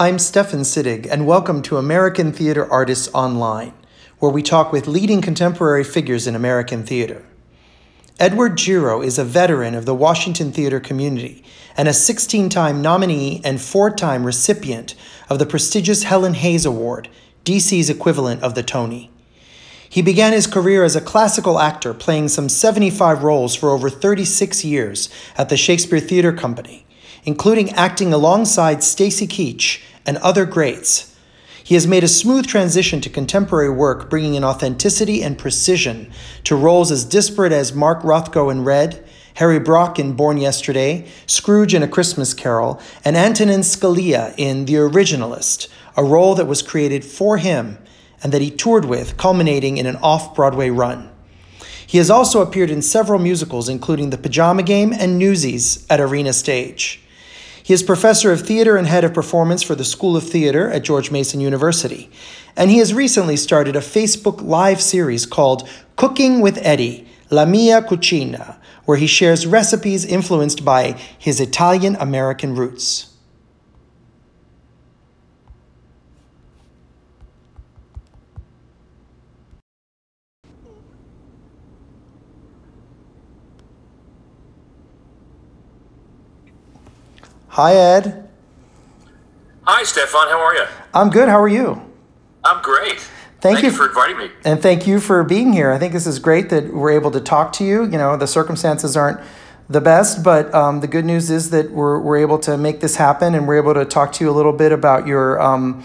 I'm Stefan Sittig, and welcome to American Theater Artists Online, where we talk with leading contemporary figures in American theater. Edward Gero is a veteran of the Washington theater community and a 16 time nominee and four time recipient of the prestigious Helen Hayes Award, DC's equivalent of the Tony. He began his career as a classical actor, playing some 75 roles for over 36 years at the Shakespeare Theater Company, including acting alongside Stacy Keach and other greats. He has made a smooth transition to contemporary work, bringing in authenticity and precision to roles as disparate as Mark Rothko in Red, Harry Brock in Born Yesterday, Scrooge in A Christmas Carol, and Antonin Scalia in The Originalist, a role that was created for him and that he toured with, culminating in an off Broadway run. He has also appeared in several musicals, including The Pajama Game and Newsies at Arena Stage. He is professor of theater and head of performance for the School of Theater at George Mason University. And he has recently started a Facebook Live series called Cooking with Eddie, La Mia Cucina, where he shares recipes influenced by his Italian American roots. Hi, Ed. Hi, Stefan. How are you? I'm good. How are you? I'm great. Thank, Thank you you for inviting me. And thank you for being here. I think this is great that we're able to talk to you. You know, the circumstances aren't the best, but um, the good news is that we're, we're able to make this happen and we're able to talk to you a little bit about your. Um,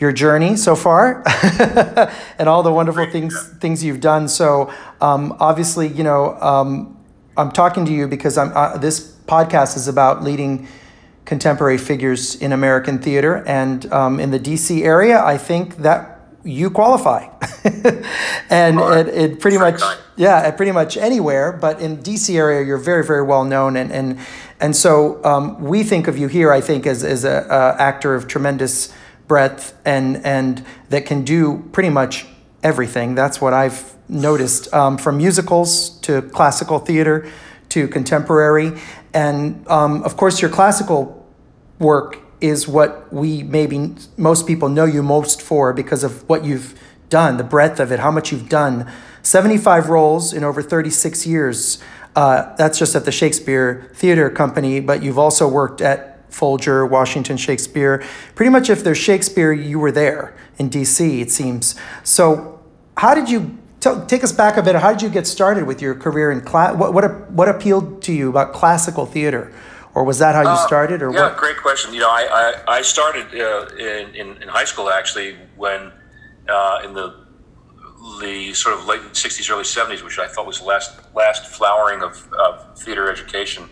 your journey so far and all the wonderful Great, things yeah. things you've done. So um, obviously, you know, um, I'm talking to you because I'm uh, this podcast is about leading contemporary figures in American theater and um, in the DC area. I think that you qualify, and right. it, it pretty much yeah, at pretty much anywhere. But in DC area, you're very very well known, and and and so um, we think of you here. I think as as a, a actor of tremendous breadth and and that can do pretty much everything. That's what I've noticed um, from musicals to classical theater to contemporary, and um, of course your classical work is what we maybe most people know you most for because of what you've done, the breadth of it, how much you've done. 75 roles in over 36 years. Uh, that's just at the Shakespeare Theater Company, but you've also worked at Folger, Washington Shakespeare. Pretty much, if there's Shakespeare, you were there in DC, it seems. So, how did you tell, take us back a bit? How did you get started with your career in class? What, what, what appealed to you about classical theater? Or was that how you started? Or Yeah, what? great question. You know, I I, I started uh, in, in in high school actually when uh, in the the sort of late '60s, early '70s, which I thought was the last last flowering of, of theater education,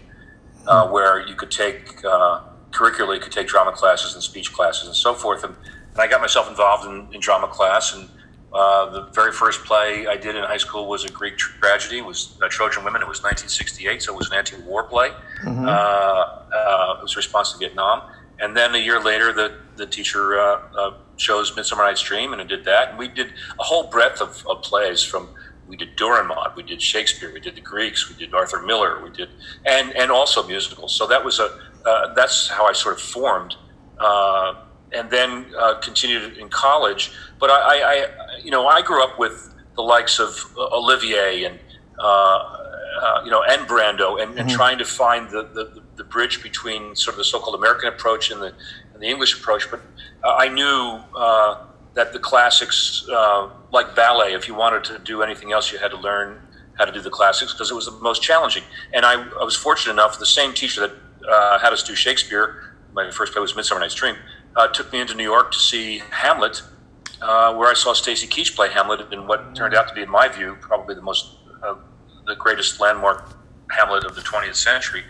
uh, where you could take uh, curricularly, you could take drama classes and speech classes and so forth. And, and I got myself involved in, in drama class. And uh, the very first play I did in high school was a Greek tragedy. It was uh, Trojan Women. It was 1968, so it was an anti-war play. Uh, uh, it was a response to Vietnam. And then a year later, the the teacher uh, chose Midsummer Night's Dream, and I did that. And we did a whole breadth of, of plays from we did Dürrenmatt, we did Shakespeare, we did the Greeks, we did Arthur Miller, we did and and also musicals. So that was a uh, that's how I sort of formed, uh, and then uh, continued in college. But I, I, I, you know, I grew up with the likes of uh, Olivier and uh, uh, you know and Brando, and, and trying to find the, the the bridge between sort of the so-called American approach and the and the English approach. But uh, I knew. Uh, that the classics, uh, like ballet, if you wanted to do anything else, you had to learn how to do the classics because it was the most challenging. And I, I was fortunate enough, the same teacher that uh, had us do Shakespeare, my first play was Midsummer Night's Dream, uh, took me into New York to see Hamlet, uh, where I saw Stacy Keach play Hamlet in what turned out to be, in my view, probably the most, uh, the greatest landmark Hamlet of the 20th century,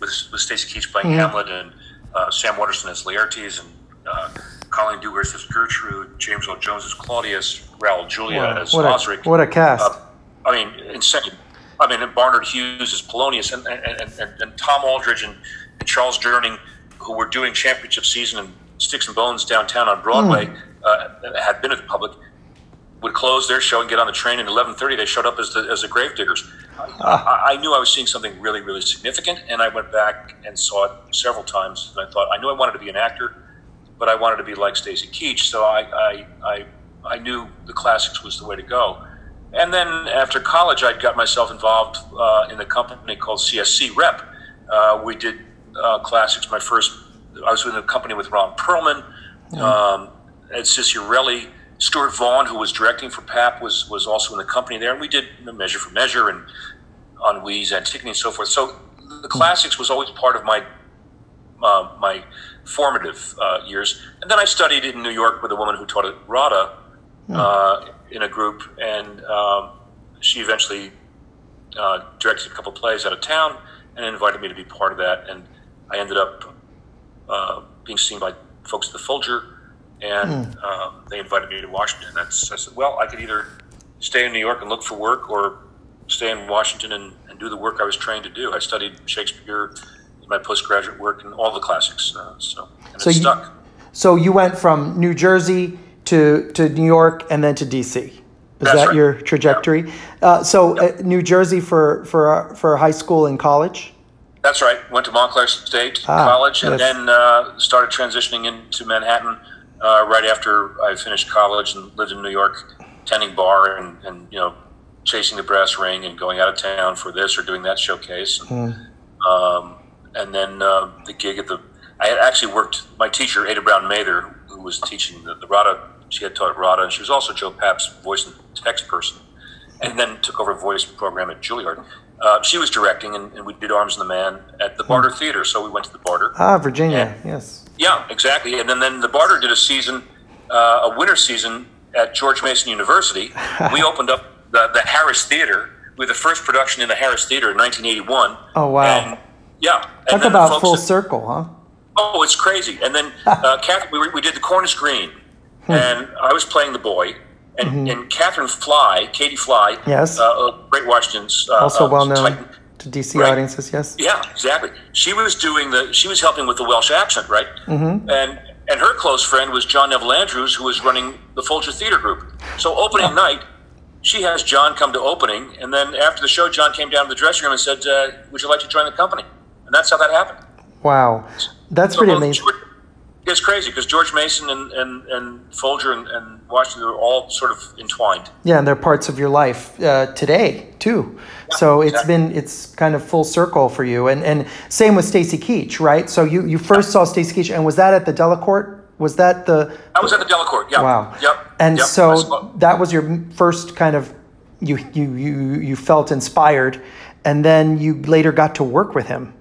with, with Stacy Keach playing Hamlet and uh, Sam Waterston as Laertes and uh, Colleen Dewhurst as Gertrude, James Earl Jones as Claudius, Raul Julia Wow, as what a- Osric. what a cast. Uh, I mean, insane. I mean, and Barnard Hughes as Polonius, and, and, and, and, and Tom Aldredge and, and Charles Durning, who were doing championship season in Sticks and Bones downtown on Broadway, Hmm. uh, had been at the public, would close their show and get on the train. And 11:30, they showed up as the as the Gravediggers. Ah. I, I knew I was seeing something really, really significant, and I went back and saw it several times. And I thought I knew I wanted to be an actor, but I wanted to be like Stacy Keach, so I, I, I, I knew the classics was the way to go. And then after college, I got myself involved uh, in a company called CSC Rep. Uh, we did uh, classics. My first, I was in a company with Ron Perlman, mm-hmm. um, Ed Cicciarelli, Stuart Vaughan, who was directing for Papp, was was also in the company there, and we did Measure for Measure and Anouilh's Antigone and so forth. So the classics was always part of my uh, my formative uh, years. And then I studied in New York with a woman who taught at RADA uh, in a group, and um, she eventually uh, directed a couple plays out of town and invited me to be part of that. And I ended up uh, being seen by folks at the Folger, and mm. they invited me to Washington. That's I said, well, I could either stay in New York and look for work, or stay in Washington and, and do the work I was trained to do. I studied Shakespeare in my postgraduate work and all the classics. Uh, so and so you, stuck. So you went from New Jersey to, to New York and then to DC. Is That's that right. your trajectory? Yeah. Uh, so yeah. uh, New Jersey for for for high school and college. That's right. Went to Montclair State ah, College and yes. then uh, started transitioning into Manhattan uh, right after I finished college and lived in New York, tending bar and, and you know chasing the brass ring and going out of town for this or doing that showcase. And, mm. um, and then uh, the gig at the I had actually worked my teacher Ada Brown Mather, who was teaching the, the RADA. She had taught RADA, and she was also Joe Papp's voice and text person, and then took over a voice program at Juilliard. Uh, she was directing, and, and, we did Arms and the Man at the Barter hmm. Theater. So we went to the Barter. Ah, Virginia, and, yes. Yeah, exactly. And then, then the Barter did a season, uh, a winter season at George Mason University. we opened up the, the Harris Theater with the first production in the Harris Theater in 1981. Oh wow! And yeah. Talk about full circle, huh? Oh, it's crazy. And then uh, Catherine, we, we did the Corn Is Green, hmm. and I was playing the boy, and, mm-hmm. and Catherine Fly, Katie Fly, yes, uh, Great Washington's, uh, also uh, well known Titan. to DC right? audiences, yes. Yeah, exactly. She was doing the, she was helping with the Welsh accent, right? Mm-hmm. And and her close friend was John Neville Andrews, who was running the Folger Theater Group. So opening oh. night, she has John come to opening, and then after the show, John came down to the dressing room and said, uh, "Would you like to join the company?" and that's how that happened. Wow, that's so pretty amazing. It's crazy because George Mason and, and, and Folger and, and, Washington are all sort of entwined. Yeah, and they're parts of your life uh, today too. Yeah, so it's exactly. been it's kind of full circle for you, and and same with Stacy Keach, right? So you you first yeah. saw Stacy Keach, and was that at the Delacorte? Was that the? I was at the Delacorte. Yeah. Wow. Yep. And yep. so that was your first kind of you you you you felt inspired, and then you later got to work with him.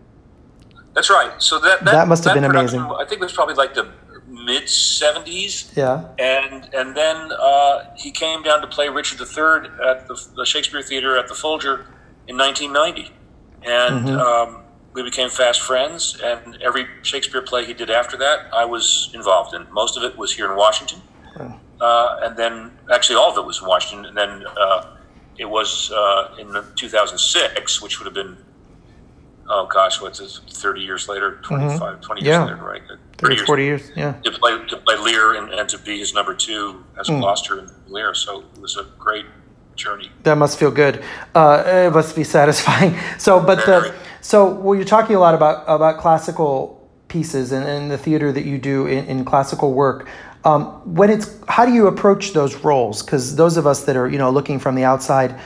That's right. So that that, that must have that been amazing. I think it was probably like the mid '70s. Yeah. And and then uh, he came down to play Richard III at the, the, Shakespeare Theater at the Folger in 1990, and mm-hmm. um, we became fast friends. And every Shakespeare play he did after that, I was involved in. Most of it was here in Washington, uh, and then actually all of it was in Washington. And then uh, it was uh, in 2006, which would have been oh gosh, what's this, 30 years later, 25, mm-hmm. 20 years yeah. later, right? 30, years, 40 years, yeah. To play, to play Lear and, and to be his number two as mm. Gloucester and Lear. So it was a great journey. That must feel good. Uh, it must be satisfying. So, but the, so well, you're talking a lot about, about classical pieces and, and the theater that you do in, in classical work. Um, when it's, how do you approach those roles? Because those of us that are, you know, looking from the outside,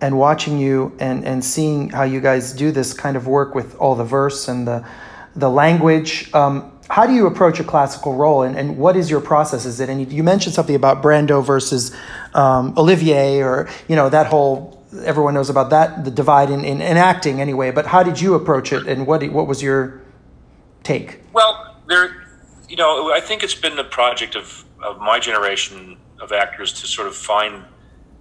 and watching you and, and seeing how you guys do this kind of work with all the verse and the the language. Um, how do you approach a classical role, and, and what is your process? Is it and you mentioned something about Brando versus um, Olivier, or you know that whole everyone knows about that the divide in, in, in, acting anyway. But how did you approach it, and what what was your take? Well, there, you know, I think it's been the project of of my generation of actors to sort of find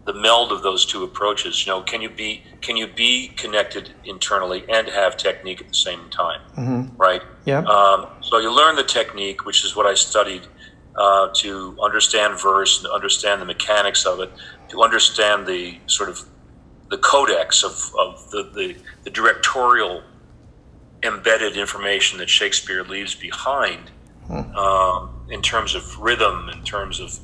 the meld of those two approaches. You know, can you be can you be connected internally and have technique at the same time? Mm-hmm. Right. Yeah. Um, so you learn the technique, which is what I studied uh, to understand verse and understand the mechanics of it, to understand the sort of the codex of, of the, the, the directorial embedded information that Shakespeare leaves behind hmm. um, in terms of rhythm, in terms of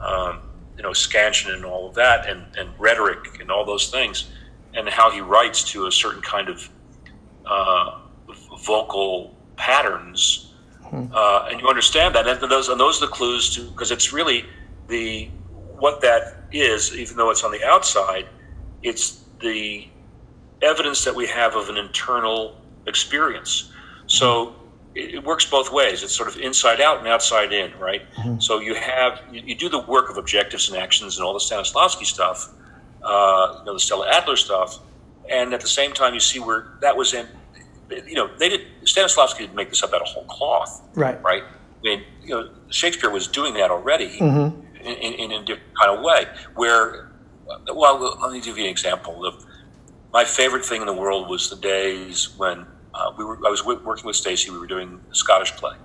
um, you know scansion and all of that, and, and rhetoric and all those things, and how he writes to a certain kind of uh, vocal patterns uh, and you understand that, and those and those are the clues to because it's really the what that is, even though it's on the outside, it's the evidence that we have of an internal experience. So it, it works both ways. It's sort of inside out and outside in, right? Mm-hmm. So you have you, you, do the work of objectives and actions and all the Stanislavski stuff, uh, you know, the Stella Adler stuff, and at the same time you see where that was in. You know, they did Stanislavski didn't make this up out of whole cloth, right? Right. I mean, you know, Shakespeare was doing that already mm-hmm. in, in, in, a different kind of way. Where, well, let me give you an example. Of, my favorite thing in the world was the days when uh, we were, I was w- working with Stacy. We were doing a Scottish play,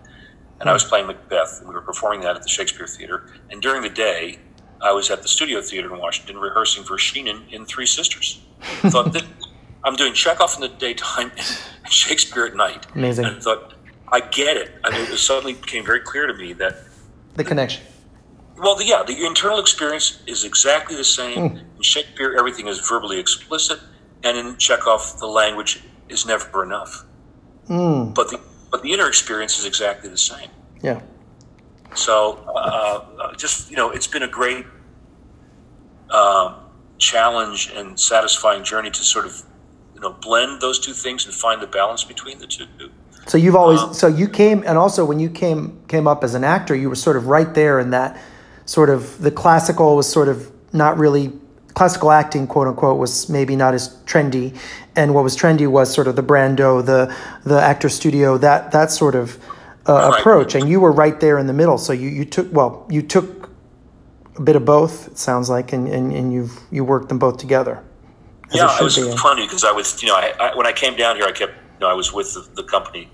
and I was playing Macbeth. And we were performing that at the Shakespeare Theater. And during the day, I was at the Studio Theater in Washington rehearsing for Sheenen in Three Sisters. I thought that I'm doing Chekhov in the daytime and Shakespeare at night. Amazing. And I thought, I get it. I mean, it suddenly became very clear to me that the connection. Well, the, yeah, the internal experience is exactly the same. Mm. In Shakespeare, everything is verbally explicit, and in Chekhov, the language is never enough. Mm. But the but the inner experience is exactly the same. Yeah. So uh, uh, just you know, it's been a great um, challenge and satisfying journey to sort of you know blend those two things and find the balance between the two. So you've always um, so you came and also when you came came up as an actor, you were sort of right there in that sort of the classical was sort of not really classical acting, quote unquote, was maybe not as trendy, and what was trendy was sort of the Brando, the the actor studio, that that sort of uh, right. approach. And you were right there in the middle, so you you took well, you took a bit of both. It sounds like, and and, and you've you worked them both together. Yeah, it was be. funny because I was, you know, I, I, when I came down here, I kept, you know, I was with the, the company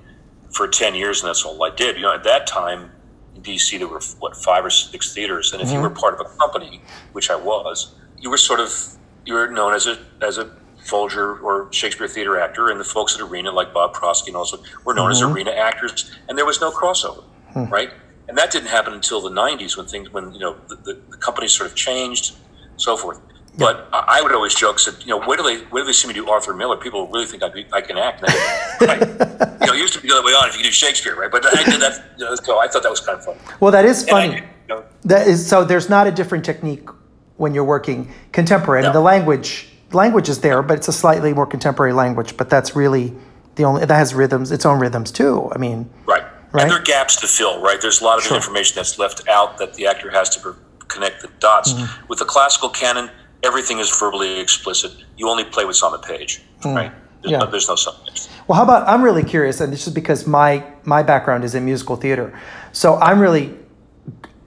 for ten years, and that's all I did. You know, at that time in DC, there were what five or six theaters, and if mm-hmm. you were part of a company, which I was you were sort of you were known as a as a Folger or Shakespeare theater actor, and the folks at Arena, like Bob Prosky and also, were known mm-hmm. as Arena actors, and there was no crossover, hmm. right? And that didn't happen until the '90s when things, when you know, the, the, the companies sort of changed, so forth. Yeah. But I would always joke, said, you know, where do they where do they see me do Arthur Miller? People really think I, I can act. right. you know, it used to be the other way on if you do Shakespeare, right? But I did that. You know, so I thought that was kind of fun. Well, that is funny. You know, that is so. There's not a different technique when you're working contemporary. No. I mean, the language language is there, but it's a slightly more contemporary language. But that's really the only that has rhythms, its own rhythms too. I mean, right. Right? And there are gaps to fill, right? There's a lot of sure. information that's left out that the actor has to connect the dots. Mm-hmm. With the classical canon, everything is verbally explicit. You only play what's on the page, mm. right? There's, yeah. no, there's no subtext. Well, how about I'm really curious, and this is because my my background is in musical theater, so I'm really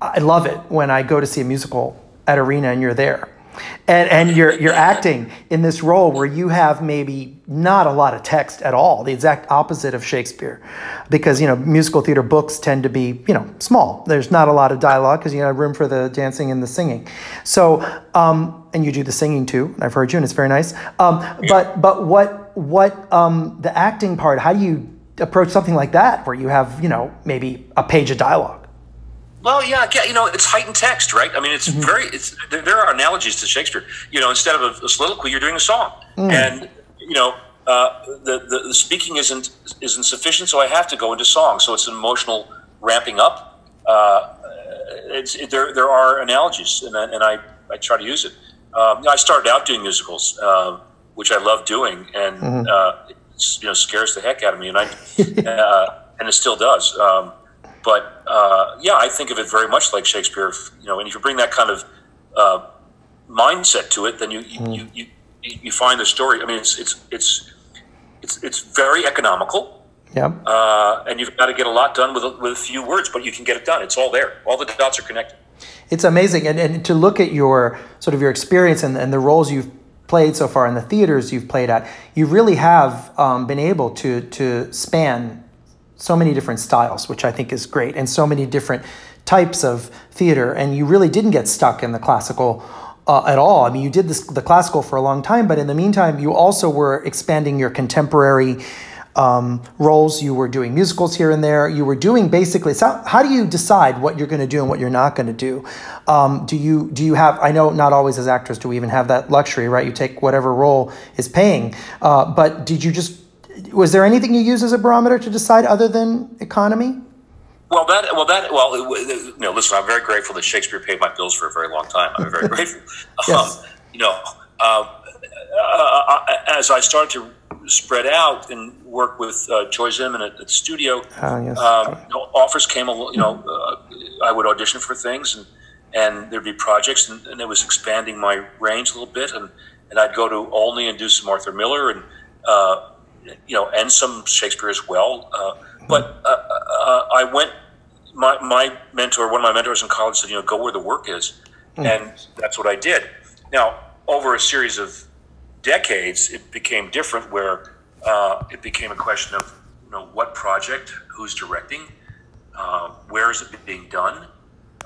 I love it when I go to see a musical at Arena and you're there. And, and you're, you're acting in this role where you have maybe not a lot of text at all, the exact opposite of Shakespeare. Because, you know, musical theater books tend to be, you know, small. There's not a lot of dialogue because you have room for the dancing and the singing. So, um, and you do the singing too. I've heard you and it's very nice. Um, but, but what, what um, the acting part, how do you approach something like that where you have, you know, maybe a page of dialogue? Well, yeah, you know, it's heightened text, right? I mean, it's mm-hmm. very, it's there, there, are analogies to Shakespeare. You know, instead of a, a soliloquy, you're doing a song, mm. and you know, uh, the, the, the speaking isn't isn't sufficient, so I have to go into song. So it's an emotional ramping up. Uh, it's it, there there are analogies, and I, and I, I try to use it. Um, I started out doing musicals, uh, which I love doing, and mm-hmm. Uh, it you know scares the heck out of me, and I uh, and it still does. Um, but uh, yeah, I think of it very much like Shakespeare. You know, and if you bring that kind of uh, mindset to it, then you you, mm. you, you you find the story. I mean, it's it's it's it's it's very economical. Yeah. Uh, and you've got to get a lot done with a, with a few words, but you can get it done. It's all there. All the dots are connected. It's amazing, and and to look at your sort of your experience and, and the roles you've played so far in the theaters you've played at, you really have um, been able to to span so many different styles, which I think is great, and so many different types of theater. And you really didn't get stuck in the classical uh, at all. I mean, you did this, the classical for a long time, but in the meantime, you also were expanding your contemporary um, roles. You were doing musicals here and there. You were doing basically. So how do you decide what you're going to do and what you're not going to do? Um, do you do you have? I know not always as actors do we even have that luxury, right? You take whatever role is paying. Uh, but did you just was there anything you use as a barometer to decide other than economy? Well, that well that well, you know, listen, I'm very grateful that Shakespeare paid my bills for a very long time. I'm very grateful. yes. Um, you know, uh, uh, as I started to spread out and work with uh, Joy at, at the studio, Ah, yes. um, you know, offers came. You know, uh, I would audition for things, and and there'd be projects, and, and it was expanding my range a little bit, and and I'd go to Olney and do some Arthur Miller, and uh, you know, and some Shakespeare as well. Uh, but uh, uh, I went. My, my mentor, one of my mentors in college, said, "You know, go where the work is," and that's what I did. Now, over a series of decades, it became different, where uh, it became a question of, you know, what project, who's directing, uh, where is it being done,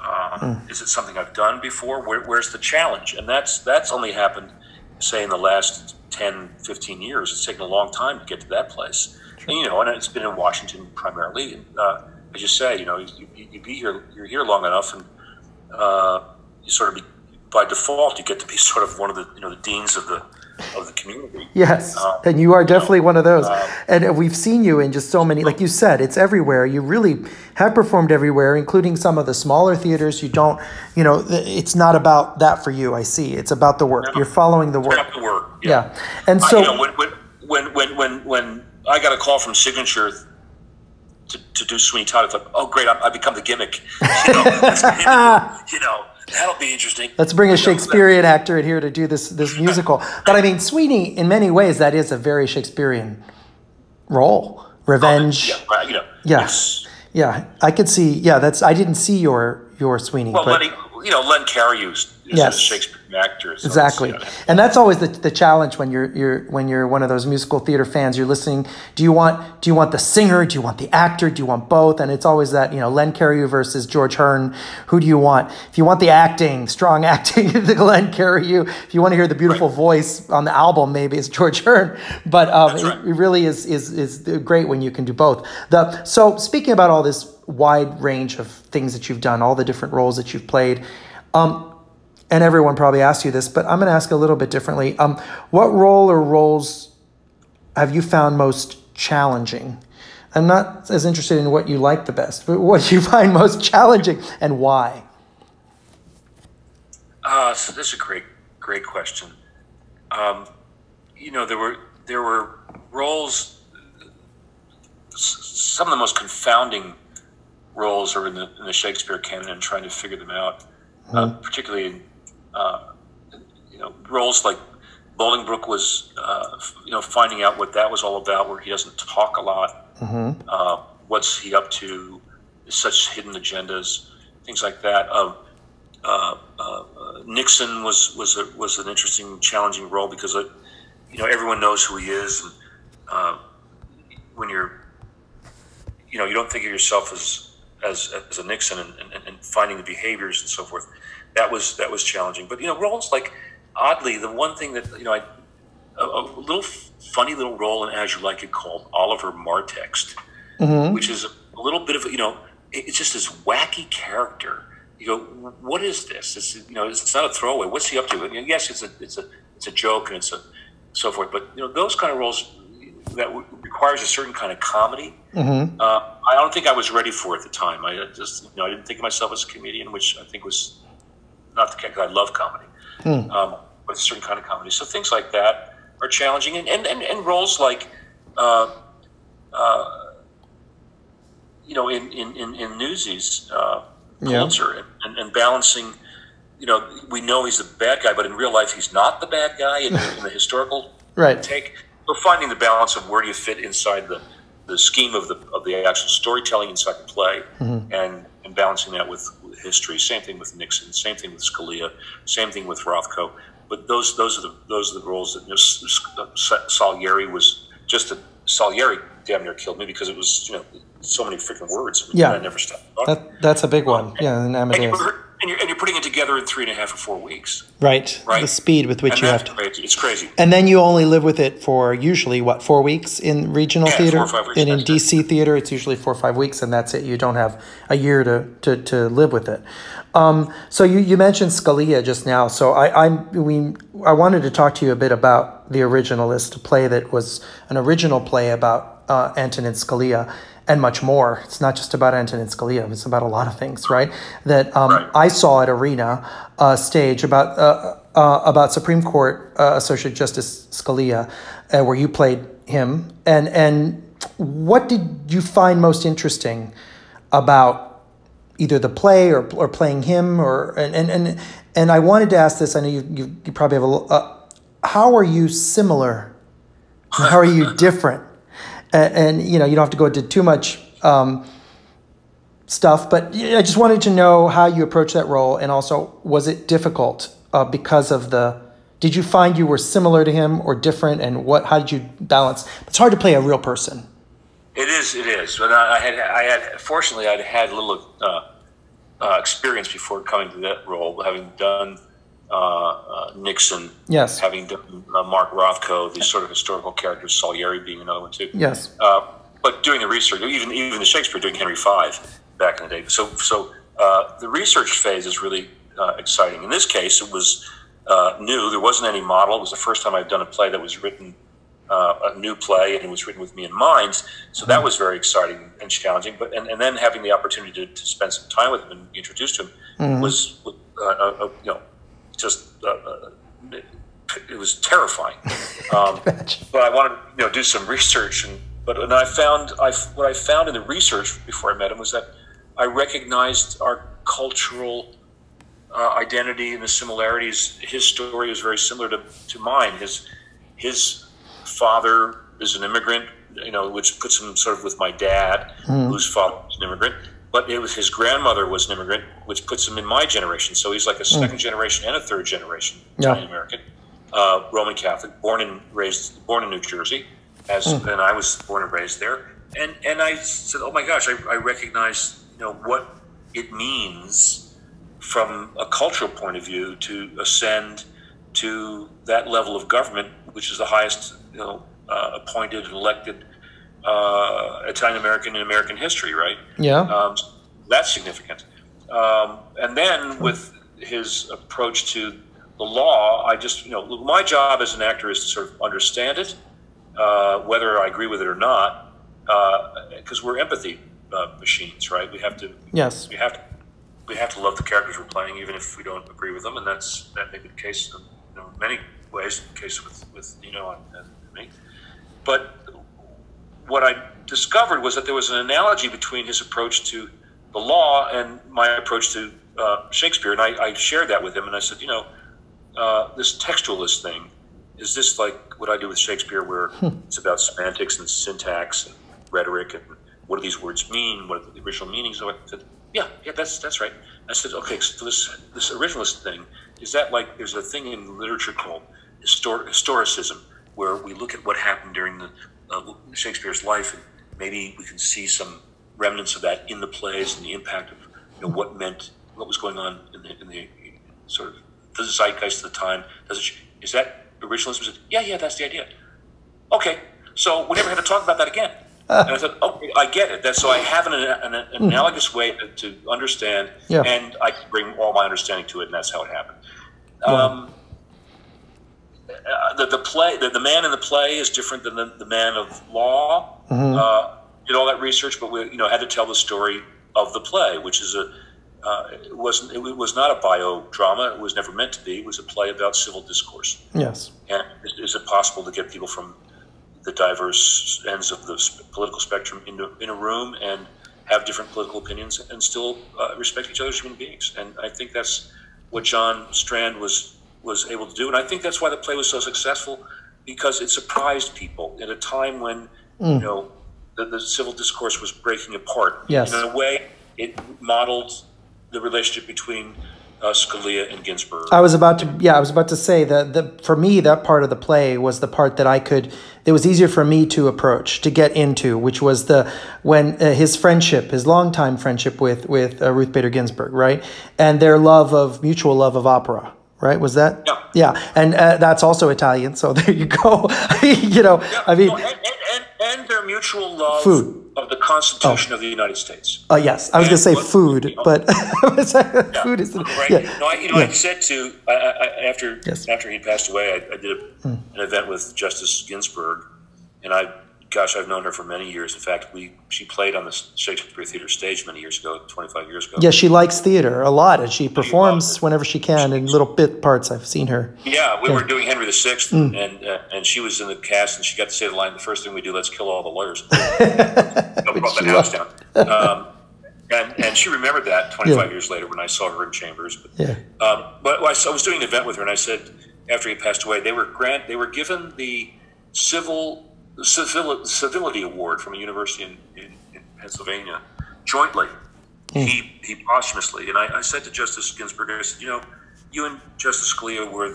uh, is it something I've done before? Where, where's the challenge? And that's that's only happened, say, in the last 10, 15 years. It's taken a long time to get to that place. And, you know, and it's been in Washington primarily. And, uh, as you say, you know, you, you, you be here, you're here long enough, and uh, you sort of be, by default, you get to be sort of one of the, you know, the deans of the of the community. Yes, Uh, and you are definitely one of those. uh, and we've seen you in just so many, like you said, it's everywhere. You really have performed everywhere, including some of the smaller theaters. You don't, you know, it's not about that for you. I see. It's about the work. No. You're following the work. To work. Yeah. And I- so, you know, when, when, when, when, when, I got a call from Signature to, to do Sweeney Todd, I thought, oh, great, I, I become the gimmick. You know, you know, that'll be interesting. let's bring a Shakespearean actor in here to do this this musical. But I mean, Sweeney, in many ways, that is a very Shakespearean role. Revenge. Oh, yeah, right, you know, Yeah. it's- Yeah, I could see. Yeah, that's. I didn't see your your Sweeney, well, but Lenny, you know, Len Cariou's is Yes. Shakespearean actor. so exactly. you know, And that's always the, the challenge when you're you're when you're one of those musical theater fans. You're listening. Do you want do you want the singer? Do you want the actor? Do you want both? And it's always that you know Len Cariou versus George Hearn. Who do you want? If you want the acting, strong acting, the Len Cariou. If you want to hear the beautiful voice on the album, maybe it's George Hearn. But um, That's it, it really is is is great when you can do both. The so speaking about all this wide range of things that you've done, all the different roles that you've played. Um, and everyone probably asks you this, but I'm going to ask a little bit differently. Um, what role or roles have you found most challenging? I'm not as interested in what you like the best, but what do you find most challenging and why? Uh, so this is a great, great question. Um, you know, there were there were roles. Some of the most confounding roles are in the in the Shakespeare canon, and trying to figure them out. Uh, particularly, in, uh, you know, roles like Bolingbroke was, uh, you know, finding out what that was all about, where he doesn't talk a lot. Uh, what's he up to? Such hidden agendas, things like that. Um, uh, uh, Nixon was was a, was an interesting, challenging role because uh, you know everyone knows who he is, and uh, when you're you know you don't think of yourself as as, as a Nixon and, and, and finding the behaviors and so forth. That was that was challenging. But you know roles like oddly the one thing that you know I a, a little funny little role in As You Like It called Oliver Martext, which is a little bit of you know it- it's just this wacky character. You go, what is this? It's you know it's not a throwaway. What's he up to? And yes, it's a it's a it's a joke and it's a so forth. But you know those kind of roles that w- requires a certain kind of comedy. Uh, I don't think I was ready for at the time. I just you know I didn't think of myself as a comedian, which I think was not the case. 'cause I love comedy, um, but a certain kind of comedy. So things like that are challenging, and and, and, and roles like. Uh, uh, you know, in in in, in Newsies, uh. Pulitzer, and, and, and balancing. You know, we know he's the bad guy, but in real life, he's not the bad guy. In, in the historical Right. take, so finding the balance of where do you fit inside the, the scheme of the of the actual storytelling inside the play, and and balancing that with history. Same thing with Nixon. Same thing with Scalia. Same thing with Rothko. But those those are the those are the roles that you know, Salieri was just a Salieri damn near killed me because it was you know so many freaking words. Yeah. I never stopped. That that's a big one. Yeah, and, Amadeus. And, you're, and you're putting it together in three and a half or four weeks. Right. Right. The speed with which And you have to. crazy. It's crazy. And then you only live with it for usually what four weeks in regional Yeah, theater, four or five weeks, and in. DC theater it's usually four or five weeks, and that's it. You don't have a year to to, to live with it. Um, so you, you mentioned Scalia just now. So I I we I wanted to talk to you a bit about the Originalist, a play that was an original play about uh, Antonin Scalia, and much more. It's not just about Antonin Scalia; it's about a lot of things, right? That um, Right. I saw at Arena uh, stage about uh, uh, about Supreme Court uh, Associate Justice Scalia, uh, where you played him, and and what did you find most interesting about either the play or, or playing him or and, and and and I wanted to ask this. I know you you, you probably have a. Uh, how are you similar? How are you different? And, and you know you don't have to go into too much um, stuff, but I just wanted to know how you approached that role, and also was it difficult uh, because of the. Did you find you were similar to him or different, and what? How did you balance? It's hard to play a real person. It is. It is. But I I had. I had. Fortunately, I'd had a little uh, uh, experience before coming to that role, having done uh, uh, Nixon. Yes. Having done uh, Mark Rothko, these sort of historical characters, Salieri being another one too. Yes. Uh, but doing the research, even even the Shakespeare doing Henry V back in the day. So so uh, the research phase is really uh, exciting. In this case, it was uh, new. There wasn't any model. It was the first time I'd done a play that was written, uh, a new play, and it was written with me in mind. So that was very exciting and challenging. But and, and then having the opportunity to, to spend some time with him and be introduced to him was uh, uh, uh, you know just. Uh, uh, it, it was terrifying. Um, but I wanted to you know do some research and but and I found I what I found in the research before I met him was that I recognized our cultural uh, identity and the similarities. His story was very similar to, to mine. His his father is an immigrant, you know, which puts him sort of with my dad, whose father was an immigrant. But it was his grandmother was an immigrant, which puts him in my generation. So he's like a second generation and a third generation Yeah. Italian American, uh, Roman Catholic, born and raised, born in New Jersey, as and I was born and raised there. And and I said, oh my gosh, I, I recognize you know what it means from a cultural point of view to ascend to that level of government, which is the highest you know uh, appointed and elected uh, Italian American in American history, right? Yeah. Um, that's significant. Um, and then with his approach to the law, I just, you know, my job as an actor is to sort of understand it, uh, whether I agree with it or not, because we're empathy uh, machines, right? We have to, yes. we have to, we have to love the characters we're playing, even if we don't agree with them, and that's that may be the case in you know, many ways. The case with with Nino and, and me, but what I discovered was that there was an analogy between his approach to the law and my approach to uh, Shakespeare, and I, I shared that with him, and I said, you know, uh, this textualist thing is this like what I do with Shakespeare, where it's about semantics and syntax and rhetoric and what do these words mean? What are the original meanings of it? I said, yeah, yeah, that's that's right. I said, okay, so this this originalist thing is that like there's a thing in literature called histor- historicism, where we look at what happened during the Shakespeare's life, and maybe we can see some remnants of that in the plays and the impact of you know, what meant what was going on in the, in the sort of the zeitgeist of the time. Does it is that originalism? Said, yeah, yeah, that's the idea. Okay, so we never had to talk about that again. And I thought, okay, I get it. That so I have an, an, an analogous way to, to understand, Yeah. and I can bring all my understanding to it, and that's how it happened. Um, uh, the, the play, the, the man in the play is different than the, the man of law. Uh, did all that research, but we, you know, had to tell the story of the play, which is a, uh, it wasn't, it was not a biodrama. It was never meant to be. It was a play about civil discourse. Yes. And is, is it possible to get people from the diverse ends of the political spectrum into in a room and have different political opinions and still uh, respect each other as human beings? And I think that's what John Strand was was able to do. And I think that's why the play was so successful because it surprised people at a time when you know the, the civil discourse was breaking apart. Yes. In a way, it modeled the relationship between uh, Scalia and Ginsburg. I was about to, yeah, I was about to say that the, for me, that part of the play was the part that I could, that was easier for me to approach, to get into, which was the, when uh, his friendship, his longtime friendship with, with uh, Ruth Bader Ginsburg, right? And their love of, mutual love of opera, right? Was that? Yeah. Yeah. And uh, that's also Italian. So there you go. you know, I mean, No, and, and, and, their mutual love Food. of the Constitution of the United States. oh, yes, I was going to say what- food, you know, but food is, the, Right. yeah. No, I, you know, Yeah. I said to I, I, after Yes. After he passed away, I, I did a, an event with Justice Ginsburg, and I gosh, I've known her for many years. In fact, we she played on the Shakespeare Theater stage many years ago, 25 years ago. Yeah, she likes theater a lot, and she performs whenever she can in little bit parts. I've seen her. Yeah, we yeah. were doing Henry VI, mm. and uh, and she was in the cast, and she got to say the line: "The first thing we do, let's kill all the lawyers." no, brought the house down. Um, and, and she remembered that 25 yeah. years later when I saw her in Chambers. But, yeah. Um, but I was doing an event with her, and I said after he passed away, they were grant they were given the civil civil, civility award from a university in, in, in Pennsylvania jointly. Mm. He he posthumously, and I, I, said to Justice Ginsburg, I said, you know, you and Justice Scalia were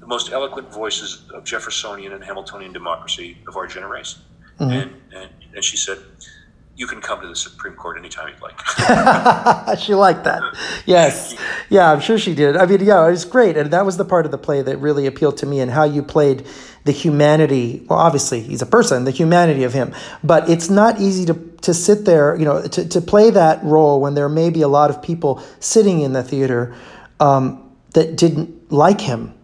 the most eloquent voices of Jeffersonian and Hamiltonian democracy of our generation. Mm-hmm. And, and and she said, you can come to the Supreme Court anytime you'd like. she liked that. Yes. Yeah, I'm sure she did. I mean, yeah, it was great. And that was the part of the play that really appealed to me and how you played the humanity. Well, obviously, he's a person, the humanity of him. But it's not easy to, to sit there, you know, to, to play that role when there may be a lot of people sitting in the theater um, that didn't like him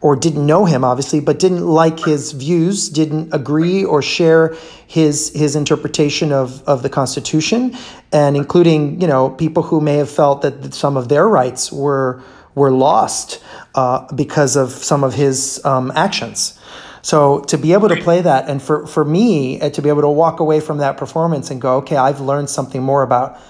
or didn't know him obviously but didn't like his views didn't agree or share his his interpretation of of the constitution and including you know people who may have felt that some of their rights were were lost uh, because of some of his um, actions. So to be able to play that and for for me uh, to be able to walk away from that performance and go okay i've learned something more about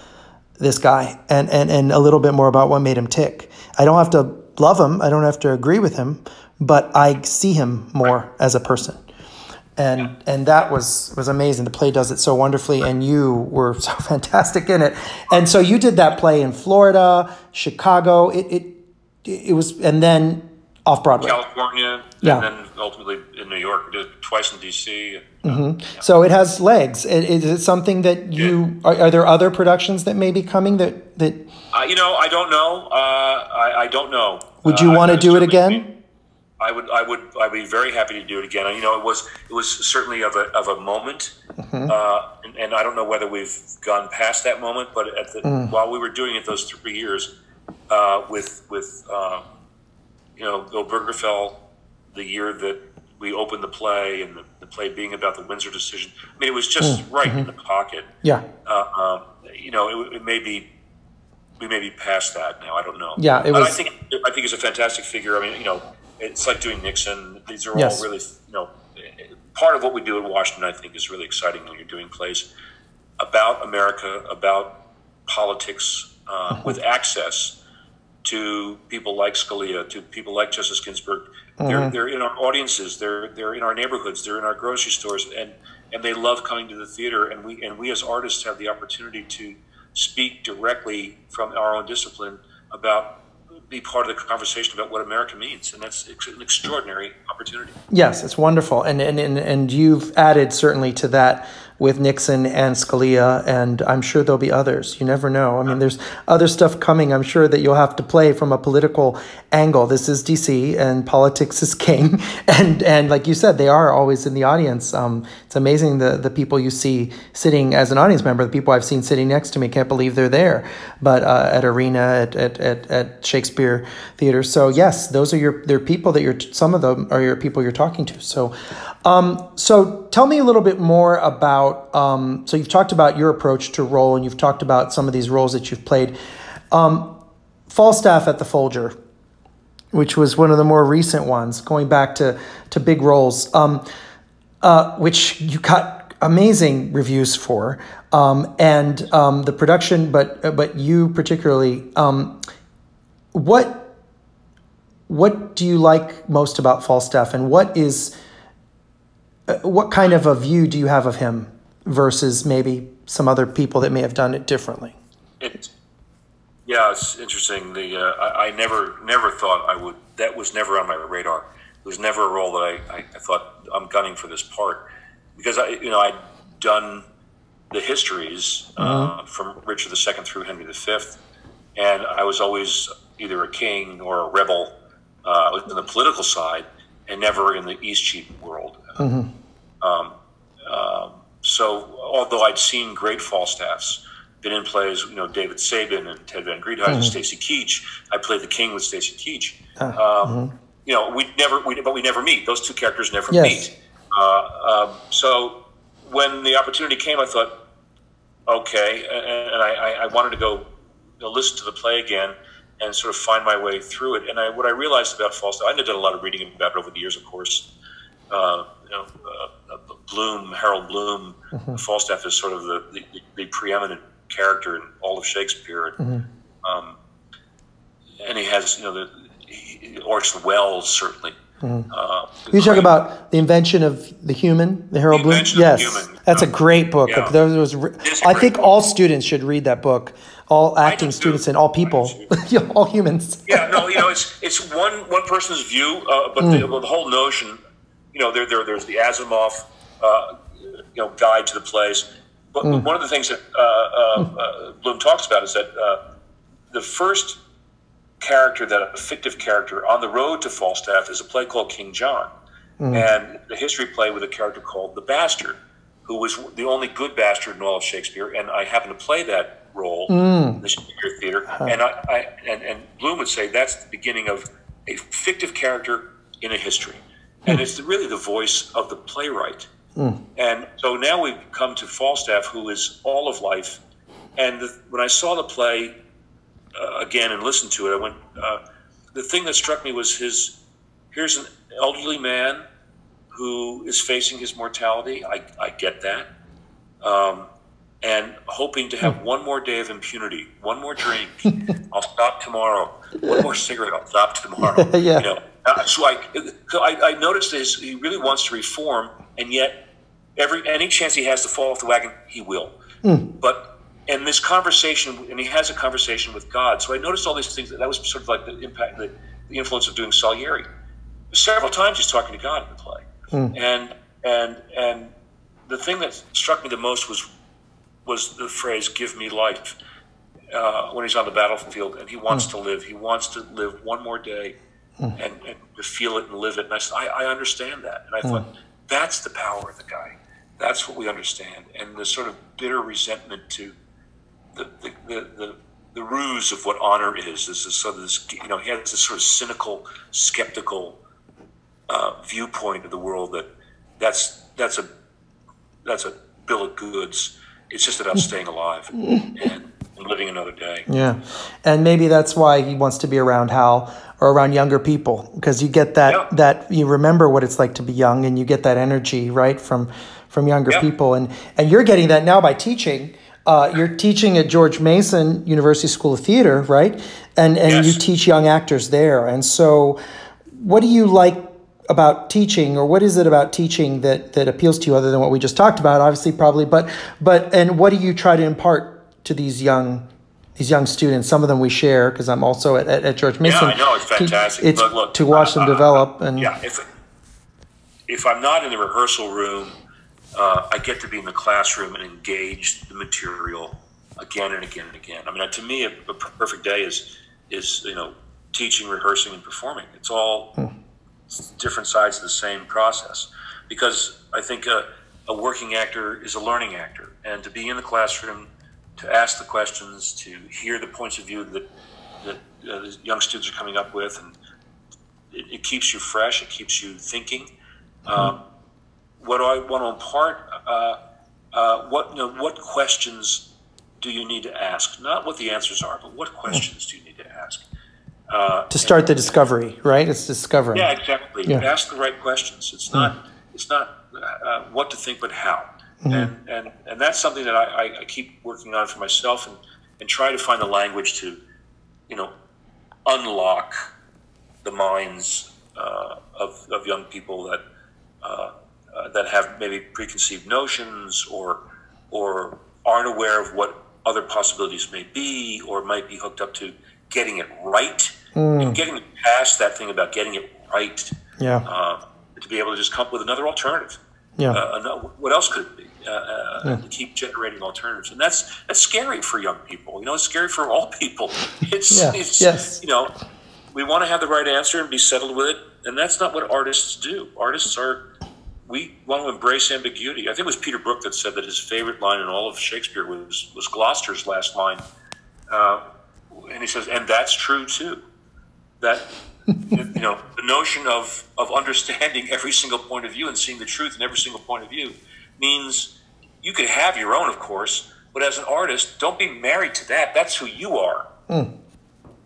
this guy and and and a little bit more about what made him tick. I don't have to love him i don't have to agree with him but I see him more as a person. And yeah. and that was was amazing. The play does it so wonderfully, and you were so fantastic in it. And so you did that play in Florida, Chicago. It it it was, and then off Broadway, California, yeah. and then ultimately in New York. We did twice in DC. Mm-hmm. Yeah. So it has legs. Is it something that you yeah. are, are? there other productions that may be coming that that? Uh, you know, I don't know. Uh, I, I don't know. Would you uh, want to do it again? I would, I would, I'd be very happy to do it again. You know, it was, it was certainly of a, of a moment, mm-hmm. uh, and, and, I don't know whether we've gone past that moment. But at the, mm. while we were doing it those three years, uh, with, with, uh, you know, Bill Obergefell, the year that we opened the play, and the, the, play being about the Windsor decision. I mean, it was just mm. right mm-hmm. in the pocket. Yeah. Uh, um, you know, it, it may be we may be past that now. I don't know. Yeah, it was. I think I think he's a fantastic figure. I mean, you know, it's like doing Nixon. These are yes. all really, you know, part of what we do in Washington. I think is really exciting when you're doing plays about America, about politics, uh, mm-hmm. with access to people like Scalia, to people like Justice Ginsburg. Mm-hmm. They're, they're in our audiences. They're they're in our neighborhoods. They're in our grocery stores, and and they love coming to the theater. And we and we as artists have the opportunity to speak directly from our own discipline about be part of the conversation about what America means, and that's an extraordinary opportunity. Yes, it's wonderful, and and and, and you've added certainly to that with Nixon and Scalia, and I'm sure there'll be others. You never know. I mean, there's other stuff coming. I'm sure that you'll have to play from a political angle. This is DC, and politics is king, and and like you said, they are always in the audience. Um, it's amazing the the people you see sitting as an audience member. The people I've seen sitting next to me can't believe they're there, but uh, at Arena, at, at at at Shakespeare Theater. So yes, those are your they're people that you're. Some of them are your people you're talking to. So, um, so tell me a little bit more about um, so you've talked about your approach to role and you've talked about some of these roles that you've played. Um, Falstaff at the Folger, which was one of the more recent ones, going back to, to big roles, um, uh, which you got amazing reviews for. Um, and um, the production, but, but you particularly, um, what, what do you like most about Falstaff and what is, uh, what kind of a view do you have of him versus maybe some other people that may have done it differently? It, yeah, it's interesting. The uh, I, I, never never thought I would. That was never on my radar. It was never a role that I, I, I thought I'm gunning for this part because I you know I'd done the histories uh, mm-hmm. uh, from Richard II through Henry V, and I was always either a king or a rebel uh, in the political side, and never in the Eastcheap world. Mm-hmm. Um, um, so, although I'd seen great Falstaffs, been in plays, you know, David Sabin and Ted van Griethuysen, mm-hmm. Stacy Keach. I played the King with Stacy Keach. Uh, um, mm-hmm. You know, we never, we, but we never meet. Those two characters never yes. meet. Uh, um, so, when the opportunity came, I thought, okay, and I, I wanted to go you know, listen to the play again and sort of find my way through it. And I, what I realized about Falstaff, I did a lot of reading about it over the years, of course. Uh, know, uh, Bloom, Harold Bloom, mm-hmm. Falstaff is sort of the, the, the, preeminent character in all of Shakespeare. Mm-hmm. Um, and he has, you know, the he, Orson Welles certainly. Mm-hmm. Uh, you talk about the invention of the human, the Harold the Bloom. Yes, that's a great book. Yeah. was, I think book. all students should read that book. All acting students and all people, all humans. yeah, no, you know, it's it's one one person's view, uh, but mm. the, the, whole notion, you know, there, there there's the Asimov, uh, you know, guide to the place. But, mm. one of the things that uh, uh, uh, Bloom talks about is that the first character, that a fictive character on the road to Falstaff, is a play called King John, mm. and the history play with a character called the Bastard, who was the only good bastard in all of Shakespeare, and I happen to play that role mm. in the Shakespeare Theater, huh. and I, I and, and Bloom would say that's the beginning of a fictive character in a history, and it's really the voice of the playwright. Mm. And so now we've come to Falstaff, who is all of life. And the, when I saw the play, uh, again and listened to it, I went. Uh, the thing that struck me was his. Here's an elderly man who is facing his mortality. I, I get that, um, and hoping to have one more day of impunity, one more drink. I'll stop tomorrow. One more cigarette. I'll stop tomorrow. yeah. You know, uh, so I, I, I noticed this. He really wants to reform, and yet every any chance he has to fall off the wagon, he will. Mm. But and this conversation, and he has a conversation with God. So I noticed all these things. That, that was sort of like the impact, the, the influence of doing Salieri. Several times he's talking to God in the play, mm. and and and the thing that struck me the most was was the phrase "Give me life." Uh, when he's on the battlefield and he wants mm. to live, he wants to live one more day mm. and, and, to feel it and live it. And I said, I, I understand that. And I thought, hmm. that's the power of the guy. That's what we understand. And the sort of bitter resentment to the, the, the, the, the ruse of what honor is. This is sort of this, you know, he has this sort of cynical, skeptical uh, viewpoint of the world that that's that's a that's a bill of goods. It's just about staying alive and living another day. Yeah, and maybe that's why he wants to be around Hal or around younger people because you get that yeah. that you remember what it's like to be young and you get that energy right from from younger yeah. people and and you're getting that now by teaching uh, you're teaching at George Mason University School of Theater, right? And and yes. you teach young actors there. And so, what do you like about teaching, or what is it about teaching that that appeals to you, other than what we just talked about? Obviously, probably, but but and what do you try to impart to these young these young students? Some of them we share because I'm also at, at, at, George Mason. Yeah, I know it's fantastic. It's look, look, to watch uh, them develop and yeah. If if I'm not in the rehearsal room uh, I get to be in the classroom and engage the material again and again and again. I mean, to me, a, a perfect day is is you know teaching, rehearsing, and performing. It's all hmm. different sides of the same process. Because I think a, a working actor is a learning actor, and to be in the classroom, to ask the questions, to hear the points of view that that uh, young students are coming up with, and it, it, keeps you fresh. It keeps you thinking. Hmm. Um, what I want to impart, uh, uh, what you know, what questions do you need to ask? Not what the answers are, but what questions do you need to ask? Uh, to start and, the discovery, right? It's discovering. Yeah, exactly. Yeah. Ask the right questions. It's hmm. not. It's not uh, what to think, but how. Mm-hmm. And and and that's something that I, I keep working on for myself, and and try to find the language to, you know, unlock the minds uh, of of young people that uh, uh, that have maybe preconceived notions or or aren't aware of what other possibilities may be or might be hooked up to getting it right. Mm. and getting past that thing about getting it right yeah. uh, to be able to just come up with another alternative. Yeah. Uh, what else could it be uh, uh, yeah. to keep generating alternatives and that's that's scary for young people you know it's scary for all people it's, yeah. it's yes. you know we want to have the right answer and be settled with it and that's not what artists do artists are we want to embrace ambiguity. I think it was Peter Brook that said that his favorite line in all of Shakespeare was was Gloucester's last line, uh, and he says, "And that's true too." That you know the notion of of understanding every single point of view and seeing the truth in every single point of view means you could have your own, of course, but as an artist, don't be married to that. That's who you are. Mm.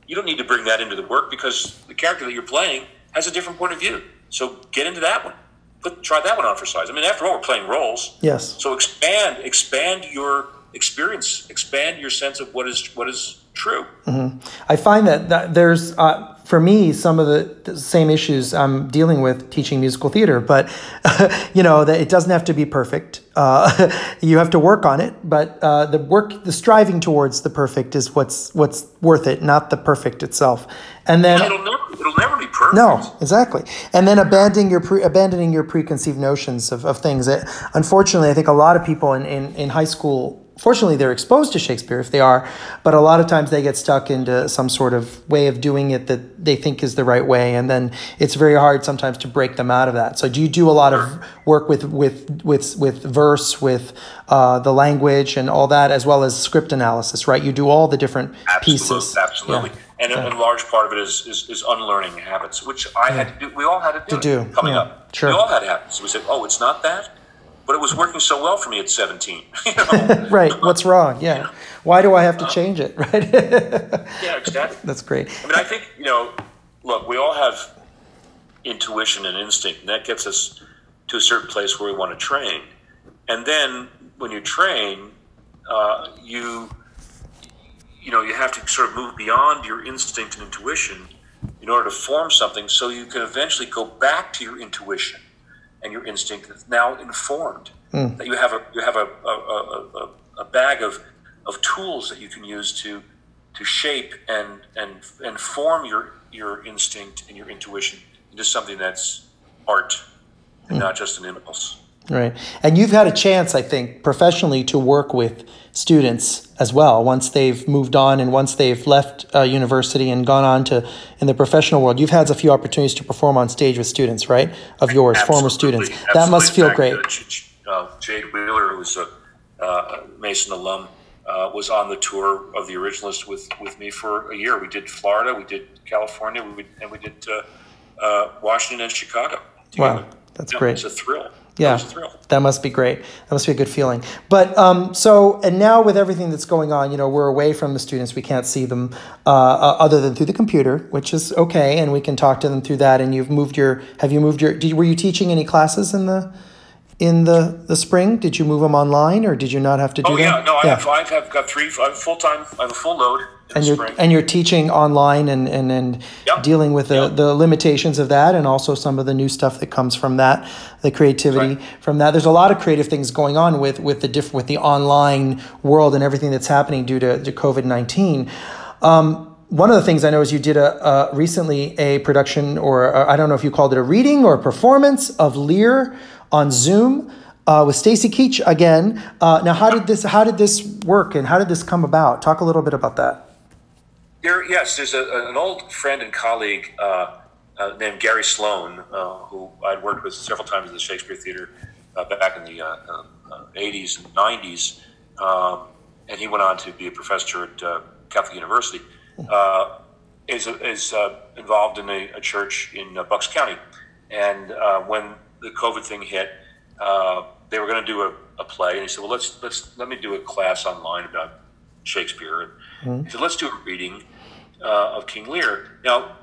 You don't need to bring that into the work because the character that you're playing has a different point of view. So get into that one. Put try that one on for size. I mean, after all, we're playing roles. Yes. So expand expand your experience, expand your sense of what is what is true. Mm-hmm. I find that, that there's uh, for me some of the, the, same issues I'm dealing with teaching musical theater, but you know that it doesn't have to be perfect. Uh, you have to work on it, but uh, the work, the striving towards the perfect is what's what's worth it, not the perfect itself. And then it'll never, it'll never be perfect. No, exactly. And then abandoning your pre, abandoning your preconceived notions of, of things. That, unfortunately, I think a lot of people in, in, in high school fortunately they're exposed to Shakespeare if they are, but a lot of times they get stuck into some sort of way of doing it that they think is the right way, and then it's very hard sometimes to break them out of that. So do you do a lot of work with with with with verse, with uh, the language, and all that, as well as script analysis, right? You do all the different absolutely, pieces. Absolutely. Yeah. And a, yeah. large part of it is, is, is unlearning habits, which I yeah. had to do. We all had to do, to do. coming up. Sure. We all had habits. We said, "Oh, it's not that." But it was working so well for me at 17. You know? right. What's wrong? Yeah. Why do I have to change it? Right. yeah, exactly. That's great. I mean, I think, you know, look, we all have intuition and instinct, and that gets us to a certain place where we want to train. And then when you train, uh, you, you know, you have to sort of move beyond your instinct and intuition in order to form something so you can eventually go back to your intuition and your instinct is now informed. Mm. That you have a you have a, a, a, a, bag of, of tools that you can use to to shape and and and form your your instinct and your intuition into something that's art and mm. not just an impulse. Right. And you've had a chance, I think, professionally to work with students as well once they've moved on and once they've left uh, university and gone on to in the professional world. You've had a few opportunities to perform on stage with students, right? Of yours, absolutely, former students. Absolutely. That must feel fact, great. Uh, uh, Jade Wheeler, who's a uh, Mason alum, uh, was on the tour of the Originalist with, with me for a year. We did Florida, we did California, we, and we did uh, Washington and Chicago. Together. Wow, that's great. It's a thrill. Yeah, that must be great. That must be a good feeling. But um, so, and now with everything that's going on, you know, we're away from the students. We can't see them uh, uh, other than through the computer, which is okay, and we can talk to them through that. And you've moved your, have you moved your? Did, were you teaching any classes in the in the the spring? Did you move them online, or did you not have to do oh, that? yeah, no, I've, I have got three. I full time. I have a full load and you're spring. and you're teaching online and and, and yep. dealing with the, yep. the limitations of that and also some of the new stuff that comes from that the creativity right. from that there's a lot of creative things going on with with the diff, with the online world and everything that's happening due to, to covid-19 um, one of the things I know is you did a, a recently a production, or I don't know if you called it a reading or a performance of Lear on Zoom uh, with Stacy Keach again. Uh, now, how did this how did this work, and how did this come about? Talk a little bit about that. There, yes, there's a, an old friend and colleague uh, uh, named Gary Sloan, uh, who I'd worked with several times at the Shakespeare Theater uh, back in the 80s uh, and 90s. Um, and he went on to be a professor at Catholic University. is is involved in a, a church in Bucks County. And when the COVID thing hit, they were going to do a, a play, and he said, "Well, let's let's let me do a class online about Shakespeare." And mm-hmm. he said, "Let's do a reading." uh, of King Lear. Now,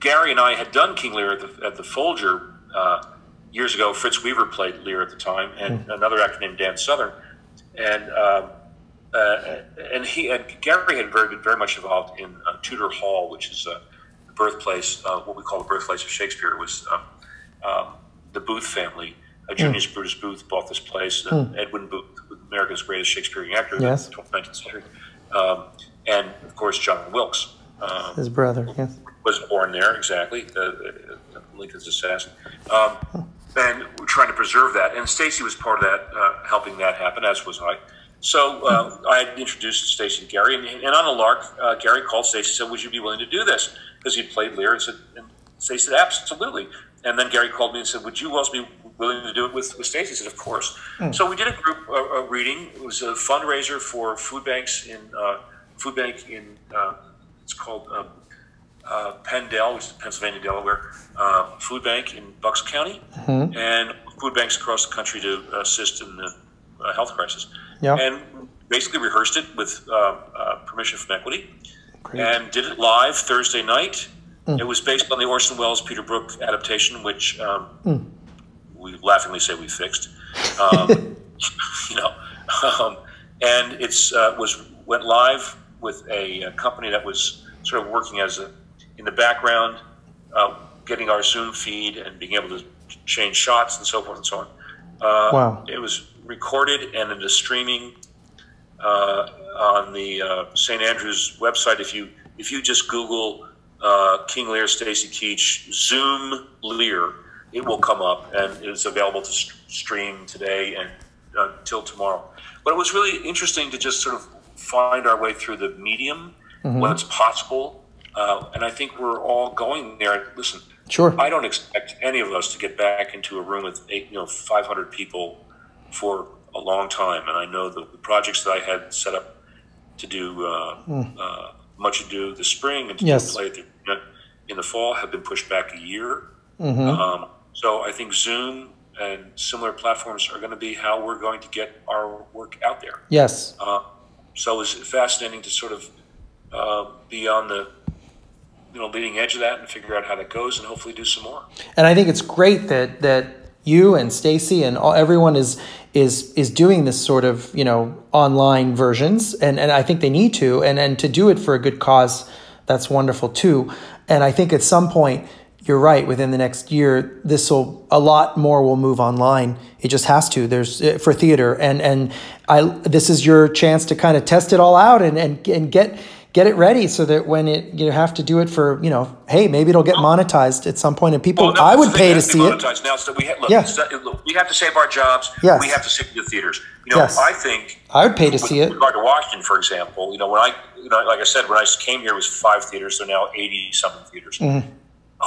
Gary and I had done King Lear at the, at the Folger uh, years ago. Fritz Weaver played Lear at the time, and mm. another actor named Dan Southern. And um, uh, and he and Gary had very been very much involved in uh, Tudor Hall, which is uh, the birthplace, uh, what we call the birthplace of Shakespeare. It was um, um, the Booth family. Uh, Junius mm. Brutus Booth bought this place. Mm. Edwin Booth, America's greatest Shakespearean actor yes. in the 19th century, um, and of course John Wilkes. Um, His brother, yes. Was born there, exactly, the, the Lincoln's assassin. Um, and we're trying to preserve that. And Stacy was part of that, uh, helping that happen, as was I. So uh, I had introduced Stacy to Gary, and, and, on a lark, uh, Gary called Stacy and said, "Would you be willing to do this?" Because he played Lear, and said, and Stacy said, "Absolutely." And then Gary called me and said, "Would you also be willing to do it with, with Stacy?" I said, "Of course." Mm. So we did a group a reading. It was a fundraiser for food banks in uh, food bank in uh, it's called um, uh, PennDel, which is Pennsylvania, Delaware uh, Food Bank in Bucks County, mm-hmm. and food banks across the country to assist in the uh, health crisis, Yeah. and basically rehearsed it with uh, uh, permission from Equity, Great. and did it live Thursday night. It was based on the Orson Welles Peter Brook adaptation, which um, we laughingly say we fixed. Um, you know, um, and it's uh, was went live with a, a company that was sort of working as a in the background, uh, getting our Zoom feed and being able to change shots and so forth and so on. Uh, Wow. It was recorded and is streaming uh, on the uh, St. Andrews website. If you if you just Google uh, King Lear, Stacy Keach, Zoom Lear, it will come up and it's available to stream today and uh, until tomorrow. But it was really interesting to just sort of find our way through the medium, what's possible, uh, and I think we're all going there. Listen, Sure. I don't expect any of us to get back into a room with eight, you know, 500 people for a long time. And I know the, the projects that I had set up to do uh, uh, Much Ado this spring and to Yes. Play at the in the fall have been pushed back a year. Mm-hmm. Um, so I think Zoom and similar platforms are going to be how we're going to get our work out there. Yes. Uh, so it was fascinating to sort of uh, be on the you know leading edge of that and figure out how that goes and hopefully do some more. And I think it's great that that you and Stacy and all, everyone is is is doing this sort of you know online versions, and and I think they need to, and and to do it for a good cause, that's wonderful too. And I think at some point. You're right. Within the next year, this will a lot more will move online. It just has to. There's uh, for theater, and and I. This is your chance to kind of test it all out and and and get get it ready so that when it you have to do it for you know hey maybe it'll get monetized at some point and people Well, I would pay to see it. Now, so we have, look, Yeah. that- look, we have to save our jobs. Yes. We have to save the theaters. You know, Yes. I think I would pay to see it regard to Washington, for example, you know, when I, you know, like I said, when I came here, it was five theaters. They're now eighty something theaters. Mm-hmm.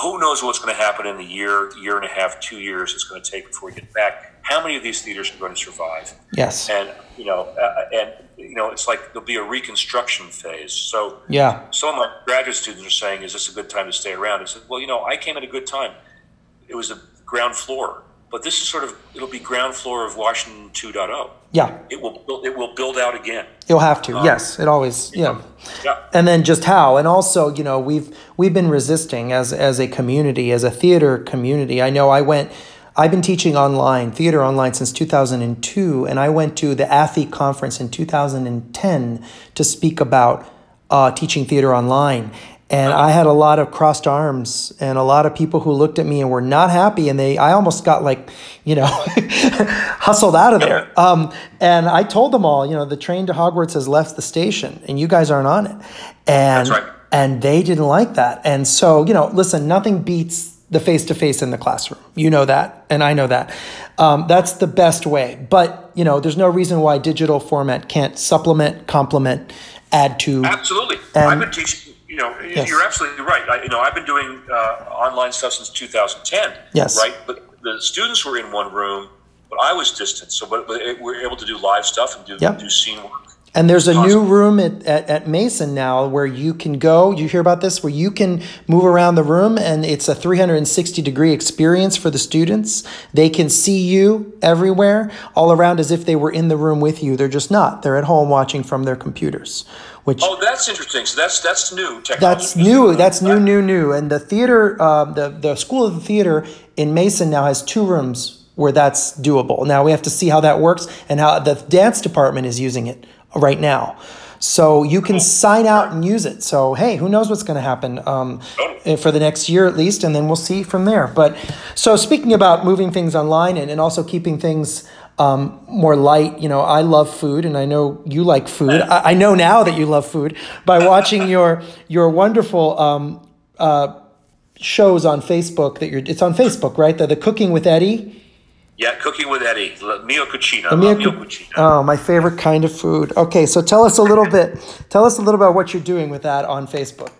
Who knows what's going to happen in the year, year and a half, two years it's going to take before we get back? How many of these theaters are going to survive? yes And you know, uh, and you know, it's like there'll be a reconstruction phase. So yeah some of my graduate students are saying, "Is this a good time to stay around?" I said, "Well, you know, I came at a good time. It was the ground floor, but this is sort of it'll be ground floor of Washington 2.0. yeah It will build- it will build out again. you'll have to um, yes it always yeah Yeah, and then just how and also you know we've we've been resisting as as a community as a theater community i know i went i've been teaching online theater online since 2002 and i went to the ATHE conference in 2010 to speak about uh, teaching theater online. And i had a lot of crossed arms and a lot of people who looked at me and were not happy and they i almost got like you know hustled out of there. Um, and i told them all you know the train to hogwarts has left the station and you guys aren't on it. And right. and they didn't like that. And so you know listen nothing beats the face to face in the classroom you know that and i know that um, that's the best way but you know there's no reason why digital format can't supplement complement add to absolutely. And- I've been teaching. You know, Yes. you're absolutely right. I, you know, I've been doing uh, online stuff since 2010. Yes. Right, but the students were in one room, but I was distant. So, but, but it, we're able to do live stuff and do Yep. do scene work. And there's a new room at, at, at Mason now where you can go. You hear about this? Where you can move around the room and it's a 360 degree experience for the students. They can see you everywhere, all around as if they were in the room with you. They're just not. They're at home watching from their computers, which Oh, that's interesting. So that's that's new technology. that's new. That's new, new, new. And the theater, um, the the School of the Theater in Mason now has two rooms where that's doable. Now we have to see how that works and how the dance department is using it right now. So you can sign out and use it. So hey, who knows what's going to happen um, for the next year at least, and then we'll see from there. But so speaking about moving things online and, and also keeping things um, more light, you know, I love food, and I know you like food. I, I know now that you love food by watching your your wonderful um, uh, shows on Facebook. That you're it's on Facebook, right? The the Cooking with Eddie. Yeah, cooking with Eddie, La- mio cucina, Mio La cu- cucina. Oh, my favorite kind of food. Okay, so tell us a little bit. Tell us a little about what you're doing with that on Facebook.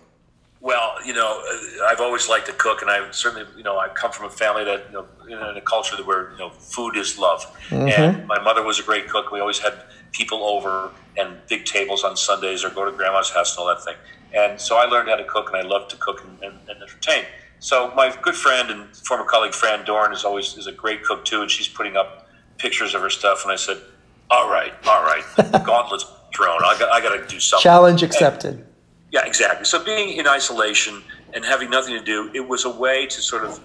Well, you know, uh, I've always liked to cook, and I certainly, you know, I come from a family that, you know, in a culture that where you know, food is love. And my mother was a great cook. We always had people over and big tables on Sundays, or go to grandma's house and all that thing. And so I learned how to cook, and I love to cook and, and, and entertain. So my good friend and former colleague Fran Dorn is always is a great cook too, and she's putting up pictures of her stuff. And I said, All right, all right. Gauntlet's thrown. I got, I got to do something. Challenge accepted. And, yeah, exactly. So being in isolation and having nothing to do, it was a way to sort of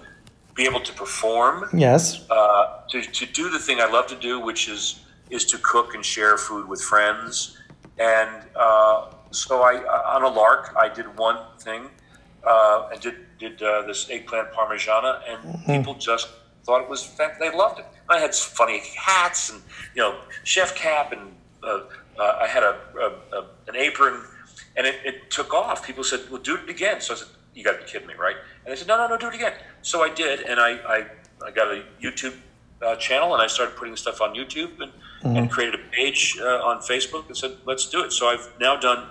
be able to perform. Yes. Uh, to, to do the thing I love to do, which is is to cook and share food with friends. And uh, so I, on a lark, I did one thing uh, and did did uh, this eggplant parmigiana, and mm-hmm. people just thought it was fact they loved it. I had funny hats and you know chef cap, and uh, uh, I had a, a, a, an apron, and it, it took off. People said, "Well, do it again." So I said, "You got to be kidding me, right?" And they said, "No, no, no, do it again." So I did, and I I, I got a YouTube uh, channel, and I started putting stuff on YouTube, and, mm-hmm. and created a page uh, on Facebook, and said, "Let's do it." So I've now done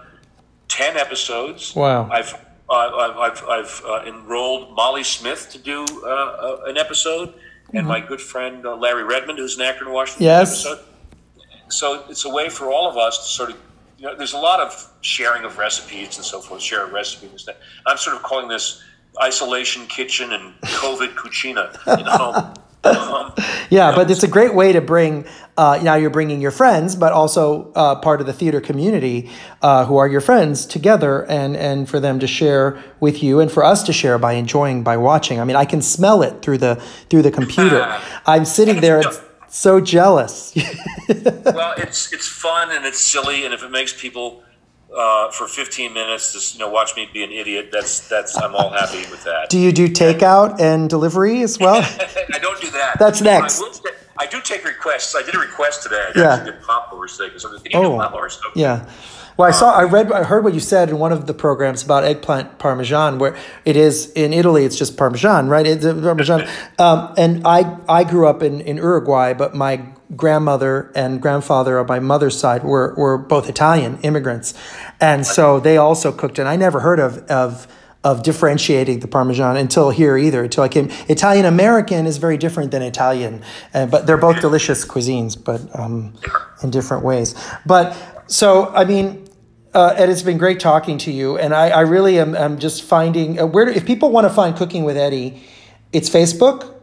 ten episodes. Wow! I've I've, I've, I've uh, enrolled Molly Smith to do uh, uh an episode, and mm-hmm. my good friend uh, Larry Redmond, who's an actor in Washington. Yes. Episode. So it's a way for all of us to sort of, you know, there's a lot of sharing of recipes and so forth, share a recipe and stuff. I'm sort of calling this isolation kitchen and COVID cucina. You know. Um, yeah, but it's a great way to bring. Uh, now you're bringing your friends, but also uh, part of the theater community, uh, who are your friends, together, and and for them to share with you, and for us to share by enjoying by watching. I mean, I can smell it through the through the computer. I'm sitting there. so jealous. well, it's it's fun and it's silly, and if it makes people uh, for 15 minutes to you know watch me be an idiot. That's that's I'm all happy with that. Do you do takeout and delivery as well? I don't do that. That's next. I, I, do take requests. I did a request today. I yeah. did because I'm thinking oh. Okay. Yeah. Well, I saw, I read, I heard what you said in one of the programs about eggplant parmesan, where it is in Italy, it's just parmesan, right? It's parmesan. Um, and I, I grew up in, in Uruguay, but my grandmother and grandfather on my mother's side were, were both Italian immigrants. And so they also cooked, and I never heard of, of, of differentiating the Parmesan until here either, until I came. Italian American is very different than Italian, uh, but they're both delicious cuisines, but um, in different ways. But so, I mean, uh, Ed, it's been great talking to you, and I, I really am, am just finding uh, where if people want to find Cooking with Eddie, it's Facebook.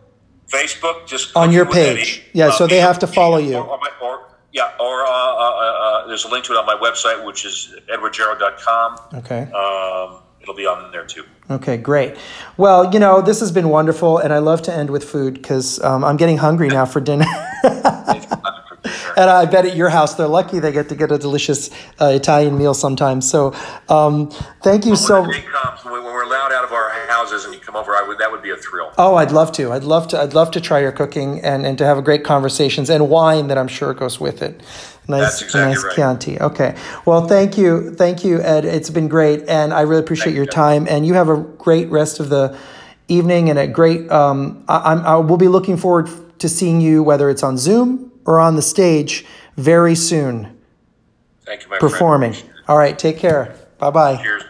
Facebook, just on your page. Yeah, so they have to follow you. Or, or, my, or yeah, or uh, uh, uh, there's a link to it on my website, which is edwardgero.com. Okay. Um, it'll be on there too. Okay, great. Well, you know, this has been wonderful, and I love to end with food because um, I'm getting hungry now for dinner. and I bet at your house they're lucky they get to get a delicious uh, Italian meal sometimes. So, um, thank you well, so. When, comes, when we're allowed out of our houses and you come over, I would that would be a thrill. Oh, I'd love to. I'd love to. I'd love to try your cooking and, and to have a great conversations and wine that I'm sure goes with it. Nice, exactly nice right. Chianti. Okay. Well, thank you, thank you, Ed. It's been great, and I really appreciate thank your you. time. And you have a great rest of the evening and a great. Um, I, I'm, I will be looking forward to seeing you whether it's on Zoom or on the stage very soon. Thank you, my performing. All right, take care. Bye bye. Cheers.